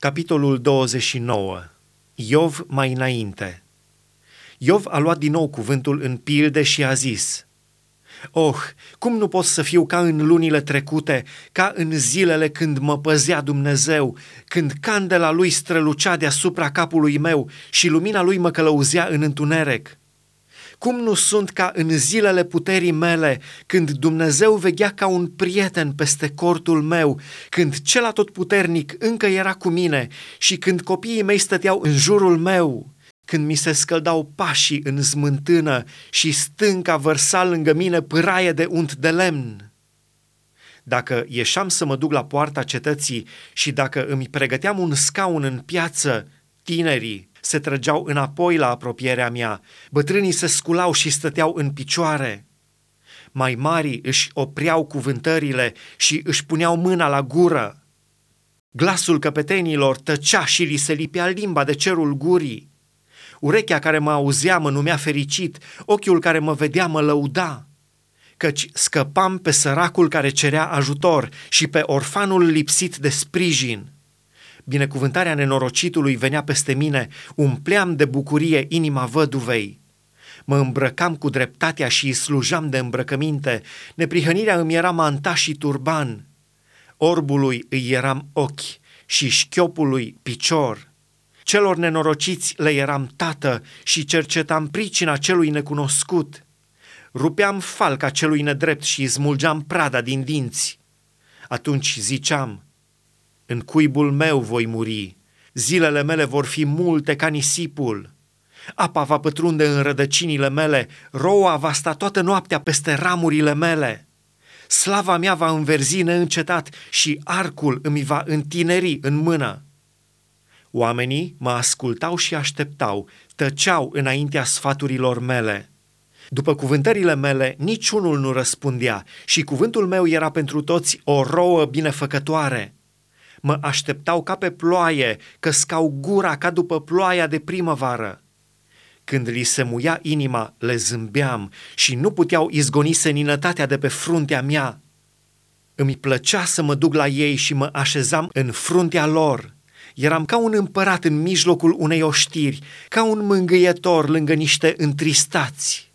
Capitolul 29. Iov mai înainte. Iov a luat din nou cuvântul în pilde și a zis, Oh, cum nu pot să fiu ca în lunile trecute, ca în zilele când mă păzea Dumnezeu, când candela lui strălucea deasupra capului meu și lumina lui mă călăuzea în întuneric? Cum nu sunt ca în zilele puterii mele, când Dumnezeu veghea ca un prieten peste cortul meu, când cel atotputernic încă era cu mine și când copiii mei stăteau în jurul meu, când mi se scăldau pașii în smântână și stânca vărsa lângă mine pâraie de unt de lemn. Dacă ieșeam să mă duc la poarta cetății și dacă îmi pregăteam un scaun în piață, tinerii, se trăgeau înapoi la apropierea mea, bătrânii se sculau și stăteau în picioare. Mai mari își opreau cuvântările și își puneau mâna la gură. Glasul căpetenilor tăcea și li se lipea limba de cerul gurii. Urechea care mă auzea mă numea fericit, ochiul care mă vedea mă lăuda căci scăpam pe săracul care cerea ajutor și pe orfanul lipsit de sprijin binecuvântarea nenorocitului venea peste mine, umpleam de bucurie inima văduvei. Mă îmbrăcam cu dreptatea și îi slujam de îmbrăcăminte, neprihănirea îmi era manta și turban. Orbului îi eram ochi și șchiopului picior. Celor nenorociți le eram tată și cercetam pricina celui necunoscut. Rupeam falca celui nedrept și îi smulgeam prada din dinți. Atunci ziceam – în cuibul meu voi muri, zilele mele vor fi multe ca nisipul. Apa va pătrunde în rădăcinile mele, roa va sta toată noaptea peste ramurile mele. Slava mea va înverzi neîncetat și arcul îmi va întineri în mână. Oamenii mă ascultau și așteptau, tăceau înaintea sfaturilor mele. După cuvântările mele, niciunul nu răspundea și cuvântul meu era pentru toți o rouă binefăcătoare – mă așteptau ca pe ploaie, căscau gura ca după ploaia de primăvară. Când li se muia inima, le zâmbeam și nu puteau izgoni seninătatea de pe fruntea mea. Îmi plăcea să mă duc la ei și mă așezam în fruntea lor. Eram ca un împărat în mijlocul unei oștiri, ca un mângâietor lângă niște întristați.